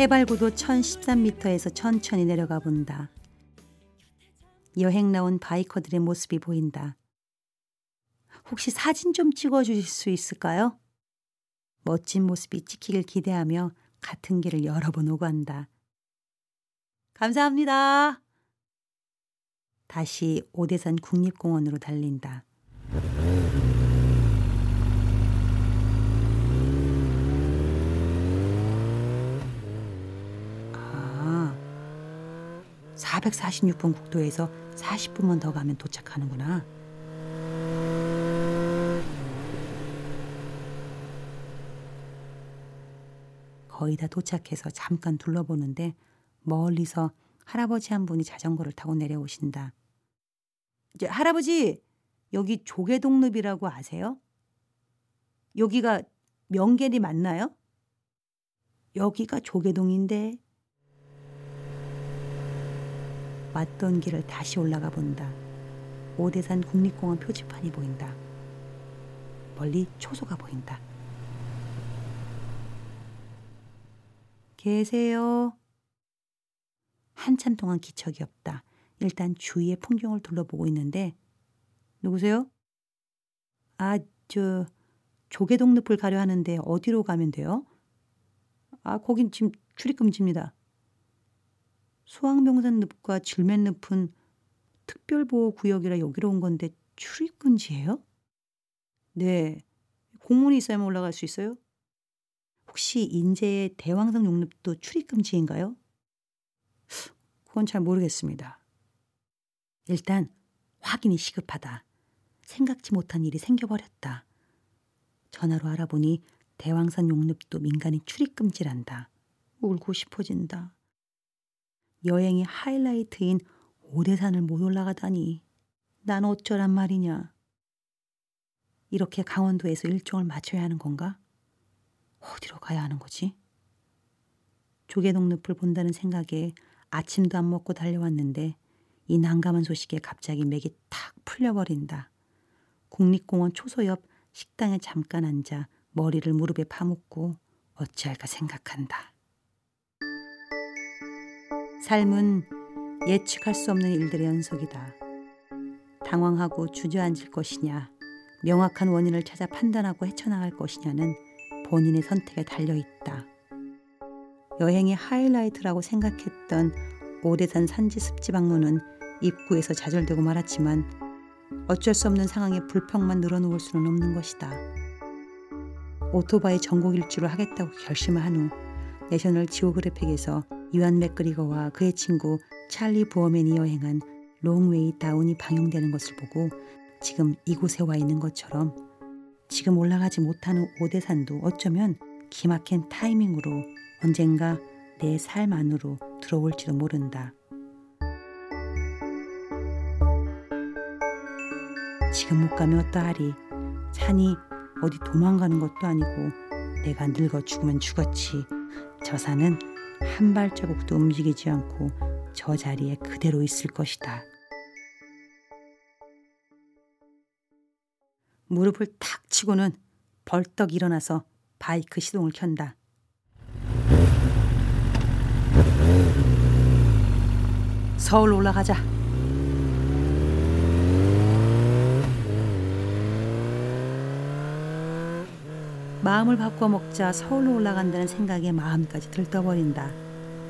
해발고도 1013m에서 천천히 내려가 본다. 여행 나온 바이커들의 모습이 보인다. 혹시 사진 좀 찍어 주실 수 있을까요? 멋진 모습이 찍히길 기대하며 같은 길을 여러 번 오고 한다. 감사합니다. 다시 오대산 국립공원으로 달린다. 446번 국도에서 40분만 더 가면 도착하는구나. 거의 다 도착해서 잠깐 둘러보는데 멀리서 할아버지 한 분이 자전거를 타고 내려오신다. 이제 할아버지 여기 조개동릅이라고 아세요? 여기가 명계리 맞나요? 여기가 조개동인데 왔던 길을 다시 올라가 본다. 오대산 국립공원 표지판이 보인다. 멀리 초소가 보인다. 계세요. 한참 동안 기척이 없다. 일단 주위의 풍경을 둘러보고 있는데 누구세요? 아, 저 조개동 늪을 가려 하는데 어디로 가면 돼요? 아, 거긴 지금 출입금지입니다. 수왕명산 늪과 질맨 늪은 특별보호구역이라 여기로 온 건데 출입금지예요? 네. 공문이 있어야만 올라갈 수 있어요? 혹시 인제의 대왕성 용립도 출입금지인가요? 그건 잘 모르겠습니다. 일단 확인이 시급하다. 생각지 못한 일이 생겨버렸다. 전화로 알아보니 대왕산 용립도 민간인 출입금지란다. 울고 싶어진다. 여행의 하이라이트인 오대산을 못 올라가다니. 난 어쩌란 말이냐. 이렇게 강원도에서 일정을 맞춰야 하는 건가? 어디로 가야 하는 거지? 조개동 늪을 본다는 생각에 아침도 안 먹고 달려왔는데 이 난감한 소식에 갑자기 맥이 탁 풀려버린다. 국립공원 초소 옆 식당에 잠깐 앉아 머리를 무릎에 파묻고 어찌할까 생각한다. 삶은 예측할 수 없는 일들의 연속이다. 당황하고 주저앉을 것이냐, 명확한 원인을 찾아 판단하고 헤쳐나갈 것이냐는 본인의 선택에 달려 있다. 여행의 하이라이트라고 생각했던 오대산 산지 습지 방문은 입구에서 좌절되고 말았지만 어쩔 수 없는 상황에 불평만 늘어놓을 수는 없는 것이다. 오토바이 전국 일주를 하겠다고 결심을 한 후 내셔널 지오그래픽에서 이완 맥그리거와 그의 친구 찰리 부어맨이 여행한 Long Way Down이 방영되는 것을 보고 지금 이곳에 와 있는 것처럼 지금 올라가지 못하는 오대산도 어쩌면 기막힌 타이밍으로 언젠가 내 삶 안으로 들어올지도 모른다. 지금 못 가면 어떠하리. 산이 어디 도망가는 것도 아니고 내가 늙어 죽으면 죽었지. 저 산은 한 발자국도 움직이지 않고 저 자리에 그대로 있을 것이다. 무릎을 탁 치고는 벌떡 일어나서 바이크 시동을 켠다. 서울 올라가자. 마음을 바꿔 먹자 서울로 올라간다는 생각에 마음까지 들떠버린다.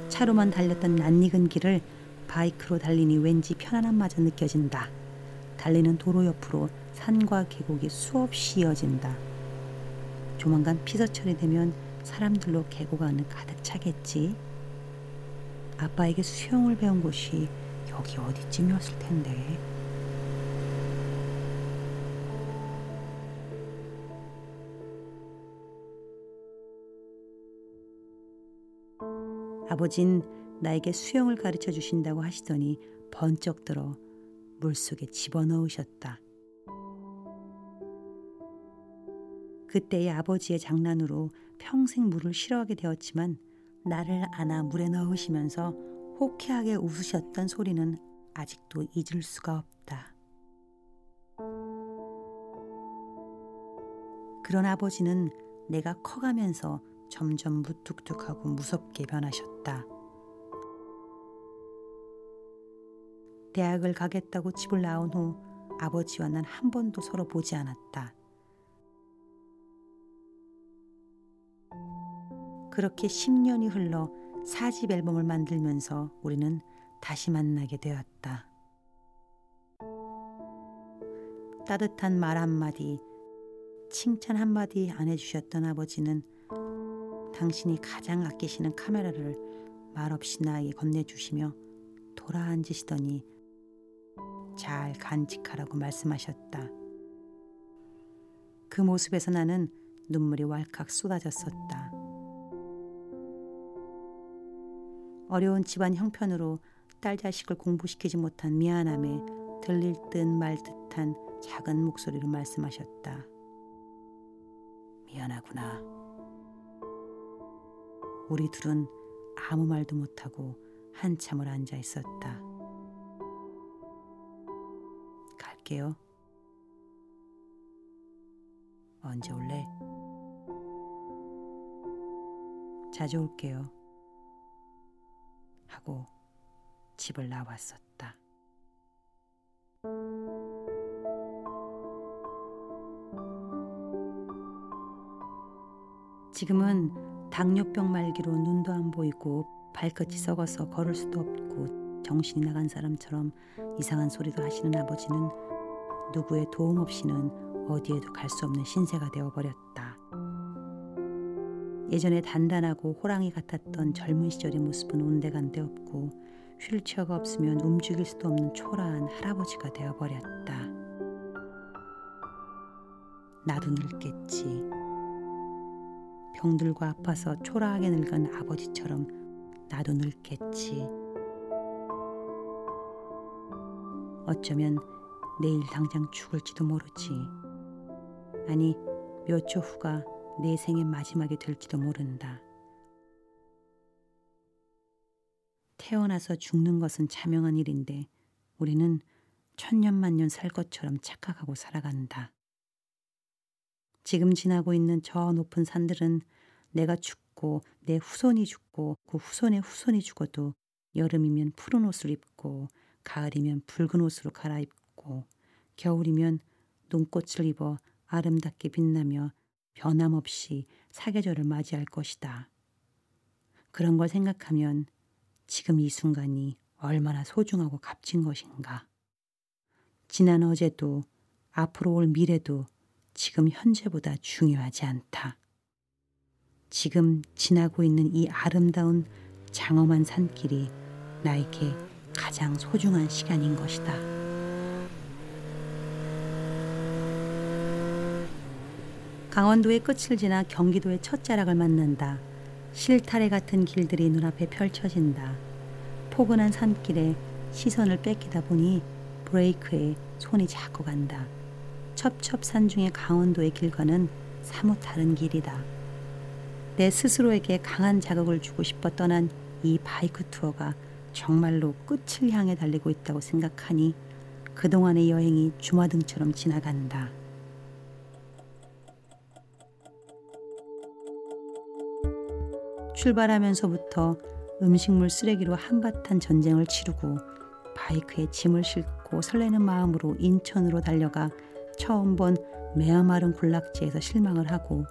차로만 달렸던 낯익은 길을 바이크로 달리니 왠지 편안함마저 느껴진다. 달리는 도로 옆으로 산과 계곡이 수없이 이어진다. 조만간 피서철이 되면 사람들로 계곡 안을 가득 차겠지. 아빠에게 수영을 배운 곳이 여기 어디쯤이었을 텐데. 아버진 나에게 수영을 가르쳐 주신다고 하시더니 번쩍 들어 물속에 집어넣으셨다. 그때의 아버지의 장난으로 평생 물을 싫어하게 되었지만 나를 안아 물에 넣으시면서 호쾌하게 웃으셨던 소리는 아직도 잊을 수가 없다. 그런 아버지는 내가 커가면서 점점 무뚝뚝하고 무섭게 변하셨다. 대학을 가겠다고 집을 나온 후 아버지와 난 한 번도 서로 보지 않았다. 그렇게 10년이 흘러 사집 앨범을 만들면서 우리는 다시 만나게 되었다. 따뜻한 말 한마디, 칭찬 한마디 안 해주셨던 아버지는 당신이 가장 아끼시는 카메라를 말없이 나에게 건네주시며 돌아앉으시더니 잘 간직하라고 말씀하셨다. 그 모습에서 나는 눈물이 왈칵 쏟아졌었다. 어려운 집안 형편으로 딸 자식을 공부시키지 못한 미안함에 들릴 듯 말 듯한 작은 목소리로 말씀하셨다. 미안하구나. 우리 둘은 아무 말도 못하고 한참을 앉아 있었다. 갈게요. 언제 올래? 자주 올게요. 하고 집을 나왔었다. 지금은 당뇨병 말기로 눈도 안 보이고 발끝이 썩어서 걸을 수도 없고 정신이 나간 사람처럼 이상한 소리도 하시는 아버지는 누구의 도움 없이는 어디에도 갈 수 없는 신세가 되어버렸다. 예전에 단단하고 호랑이 같았던 젊은 시절의 모습은 온데간데 없고 휠체어가 없으면 움직일 수도 없는 초라한 할아버지가 되어버렸다. 나도 늙겠지. 병들과 아파서 초라하게 늙은 아버지처럼 나도 늙겠지. 어쩌면 내일 당장 죽을지도 모르지. 아니, 몇 초 후가 내 생의 마지막이 될지도 모른다. 태어나서 죽는 것은 자명한 일인데 우리는 천년만년 살 것처럼 착각하고 살아간다. 지금 지나고 있는 저 높은 산들은 내가 죽고 내 후손이 죽고 그 후손의 후손이 죽어도 여름이면 푸른 옷을 입고 가을이면 붉은 옷으로 갈아입고 겨울이면 눈꽃을 입어 아름답게 빛나며 변함없이 사계절을 맞이할 것이다. 그런 걸 생각하면 지금 이 순간이 얼마나 소중하고 값진 것인가. 지난 어제도 앞으로 올 미래도 지금 현재보다 중요하지 않다. 지금 지나고 있는 이 아름다운 장엄한 산길이 나에게 가장 소중한 시간인 것이다. 강원도의 끝을 지나 경기도의 첫 자락을 맞는다. 실타래 같은 길들이 눈앞에 펼쳐진다. 포근한 산길에 시선을 뺏기다 보니 브레이크에 손이 자꾸 간다. 첩첩산 중의 강원도의 길과는 사뭇 다른 길이다. 내 스스로에게 강한 자극을 주고 싶어 떠난 이 바이크 투어가 정말로 끝을 향해 달리고 있다고 생각하니 그동안의 여행이 주마등처럼 지나간다. 출발하면서부터 음식물 쓰레기로 한바탕 전쟁을 치르고 바이크에 짐을 싣고 설레는 마음으로 인천으로 달려가 처음 본 메아마른 군락지에서 실망을 하고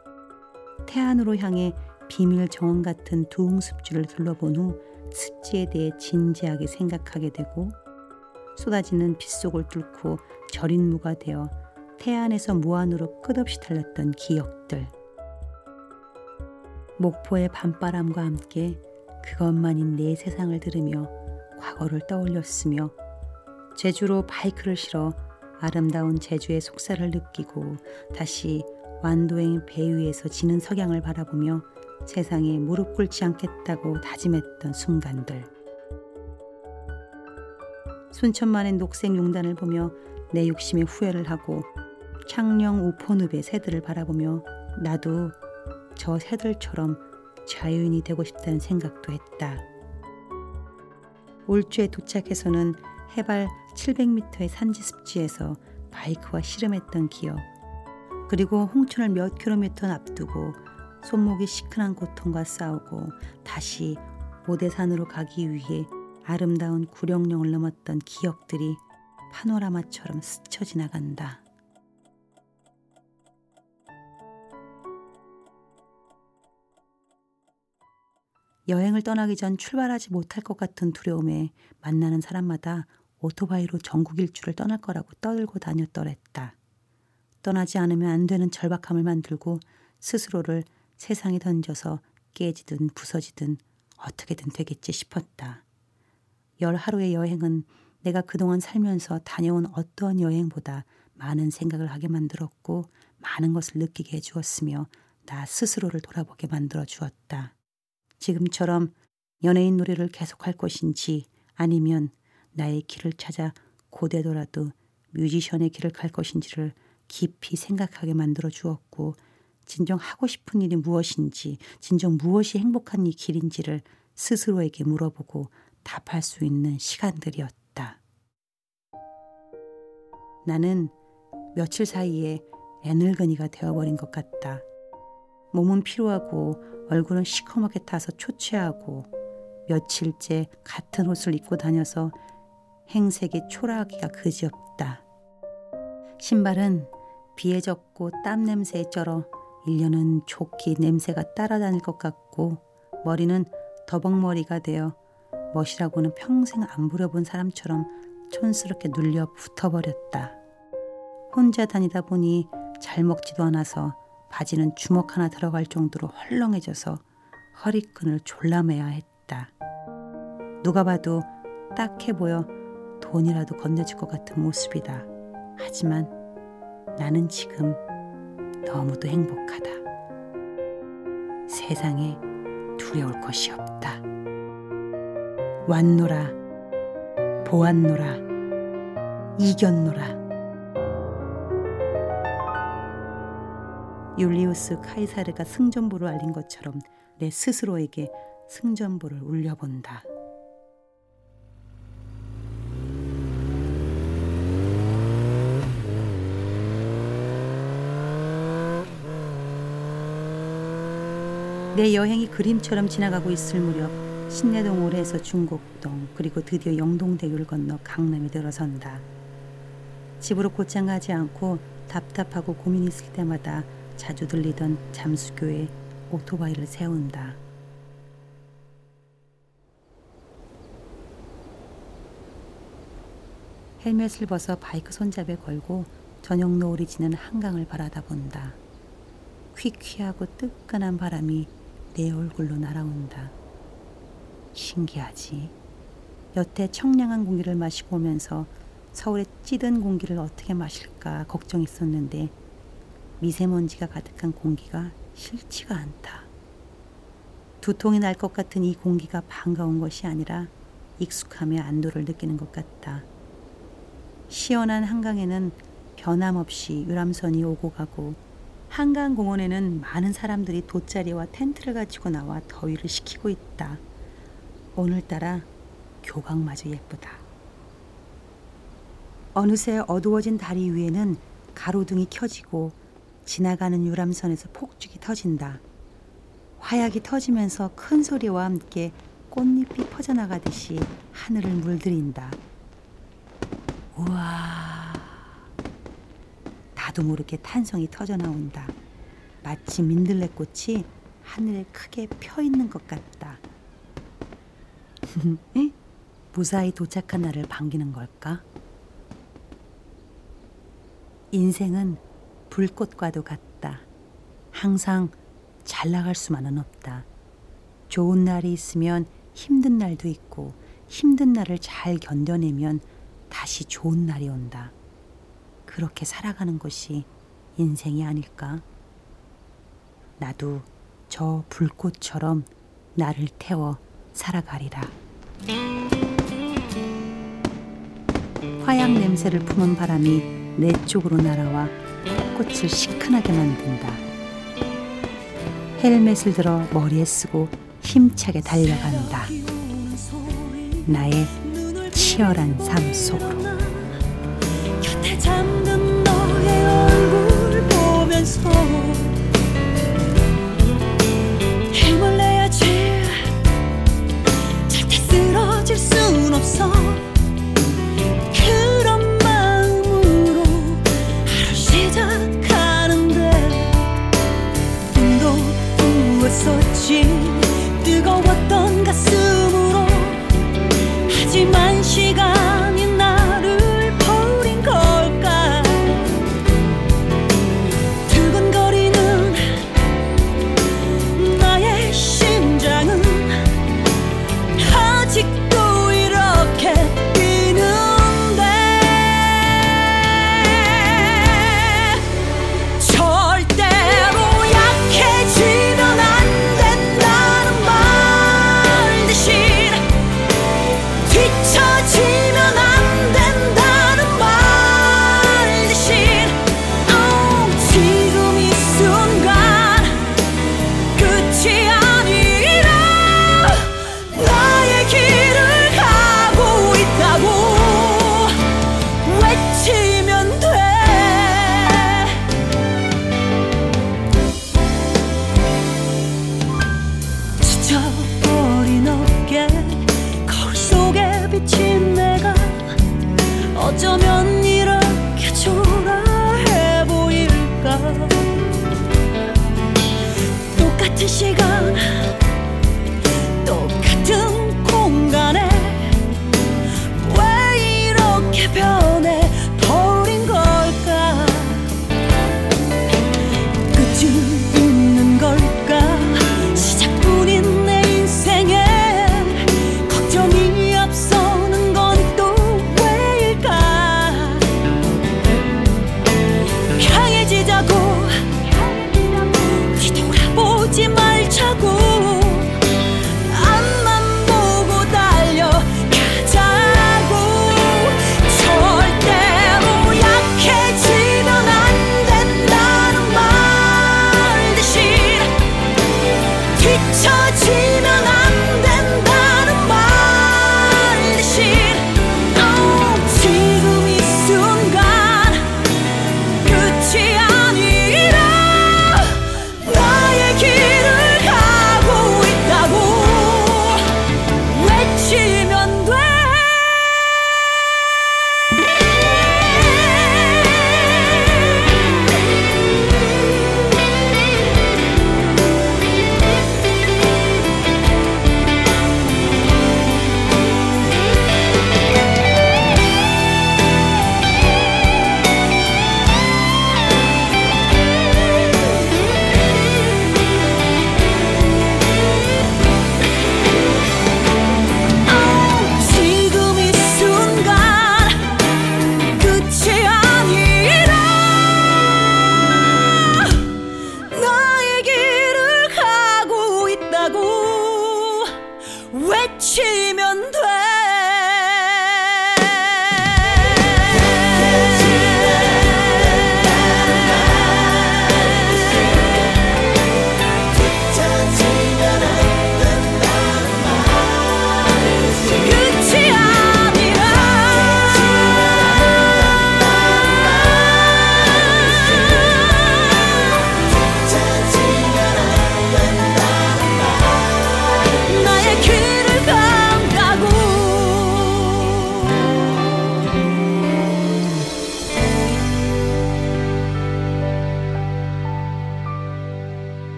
태안으로 향해 비밀 정원 같은 두웅 습지를 둘러본 후 습지에 대해 진지하게 생각하게 되고 쏟아지는 빗속을 뚫고 절인 무가 되어 태안에서 무안으로 끝없이 달렸던 기억들. 목포의 밤바람과 함께 그것만인 내 세상을 들으며 과거를 떠올렸으며 제주로 바이크를 실어 아름다운 제주의 속살을 느끼고 다시 완도행 배 위에서 지는 석양을 바라보며 세상에 무릎 꿇지 않겠다고 다짐했던 순간들. 순천만의 녹색 용단을 보며 내 욕심에 후회를 하고 창녕 우포늪의 새들을 바라보며 나도 저 새들처럼 자유인이 되고 싶다는 생각도 했다. 올주에 도착해서는 해발 700m의 산지 습지에서 바이크와 씨름했던 기억, 그리고 홍천을 몇 킬로미터 앞두고 손목이 시큰한 고통과 싸우고 다시 오대산으로 가기 위해 아름다운 구령령을 넘었던 기억들이 파노라마처럼 스쳐 지나간다. 여행을 떠나기 전 출발하지 못할 것 같은 두려움에 만나는 사람마다 오토바이로 전국 일주를 떠날 거라고 떠들고 다녔더랬다. 떠나지 않으면 안 되는 절박함을 만들고 스스로를 세상에 던져서 깨지든 부서지든 어떻게든 되겠지 싶었다. 열 하루의 여행은 내가 그동안 살면서 다녀온 어떠한 여행보다 많은 생각을 하게 만들었고 많은 것을 느끼게 해주었으며 나 스스로를 돌아보게 만들어 주었다. 지금처럼 연예인 노래를 계속할 것인지 아니면 나의 길을 찾아 고되더라도 뮤지션의 길을 갈 것인지를 깊이 생각하게 만들어 주었고 진정 하고 싶은 일이 무엇인지 진정 무엇이 행복한 이 길인지를 스스로에게 물어보고 답할 수 있는 시간들이었다. 나는 며칠 사이에 애늙은이가 되어버린 것 같다. 몸은 피로하고 얼굴은 시커멓게 타서 초췌하고 며칠째 같은 옷을 입고 다녀서 행색이 초라하기가 그지없다. 신발은 비에 젖고 땀 냄새에 쩔어 일년은 좋기 냄새가 따라다닐 것 같고 머리는 더벅머리가 되어 멋이라고는 평생 안 부려본 사람처럼 촌스럽게 눌려 붙어버렸다. 혼자 다니다 보니 잘 먹지도 않아서 바지는 주먹 하나 들어갈 정도로 헐렁해져서 허리끈을 졸라매야 했다. 누가 봐도 딱해 보여 돈이라도 건네줄 것 같은 모습이다. 하지만 나는 지금 너무도 행복하다. 세상에 두려울 것이 없다. 왔노라, 보았노라, 이겼노라. 율리우스 카이사르가 승전보를 알린 것처럼 내 스스로에게 승전보를 울려본다. 내 여행이 그림처럼 지나가고 있을 무렵 신내동 올해에서 중곡동 그리고 드디어 영동대교를 건너 강남에 들어선다. 집으로 곧장 가지 않고 답답하고 고민 있을 때마다 자주 들리던 잠수교에 오토바이를 세운다. 헬멧을 벗어 바이크 손잡이에 걸고 저녁 노을이 지는 한강을 바라다 본다. 퀴퀴하고 뜨끈한 바람이 내 얼굴로 날아온다. 신기하지. 여태 청량한 공기를 마시고 오면서 서울의 찌든 공기를 어떻게 마실까 걱정했었는데 미세먼지가 가득한 공기가 싫지가 않다. 두통이 날 것 같은 이 공기가 반가운 것이 아니라 익숙함의 안도를 느끼는 것 같다. 시원한 한강에는 변함없이 유람선이 오고 가고 한강공원에는 많은 사람들이 돗자리와 텐트를 가지고 나와 더위를 식히고 있다. 오늘따라 교각마저 예쁘다. 어느새 어두워진 다리 위에는 가로등이 켜지고 지나가는 유람선에서 폭죽이 터진다. 화약이 터지면서 큰 소리와 함께 꽃잎이 퍼져나가듯이 하늘을 물들인다. 우와. 나도 모르게 탄성이 터져 나온다. 마치 민들레꽃이 하늘에 크게 펴 있는 것 같다. 무사히 도착한 나를 반기는 걸까? 인생은 불꽃과도 같다. 항상 잘 나갈 수만은 없다. 좋은 날이 있으면 힘든 날도 있고 힘든 날을 잘 견뎌내면 다시 좋은 날이 온다. 그렇게 살아가는 것이 인생이 아닐까? 나도 저 불꽃처럼 나를 태워 살아가리라. 화약 냄새를 품은 바람이 내 쪽으로 날아와 꽃을 시큰하게 만든다. 헬멧을 들어 머리에 쓰고 힘차게 달려간다. 나의 치열한 삶 속으로.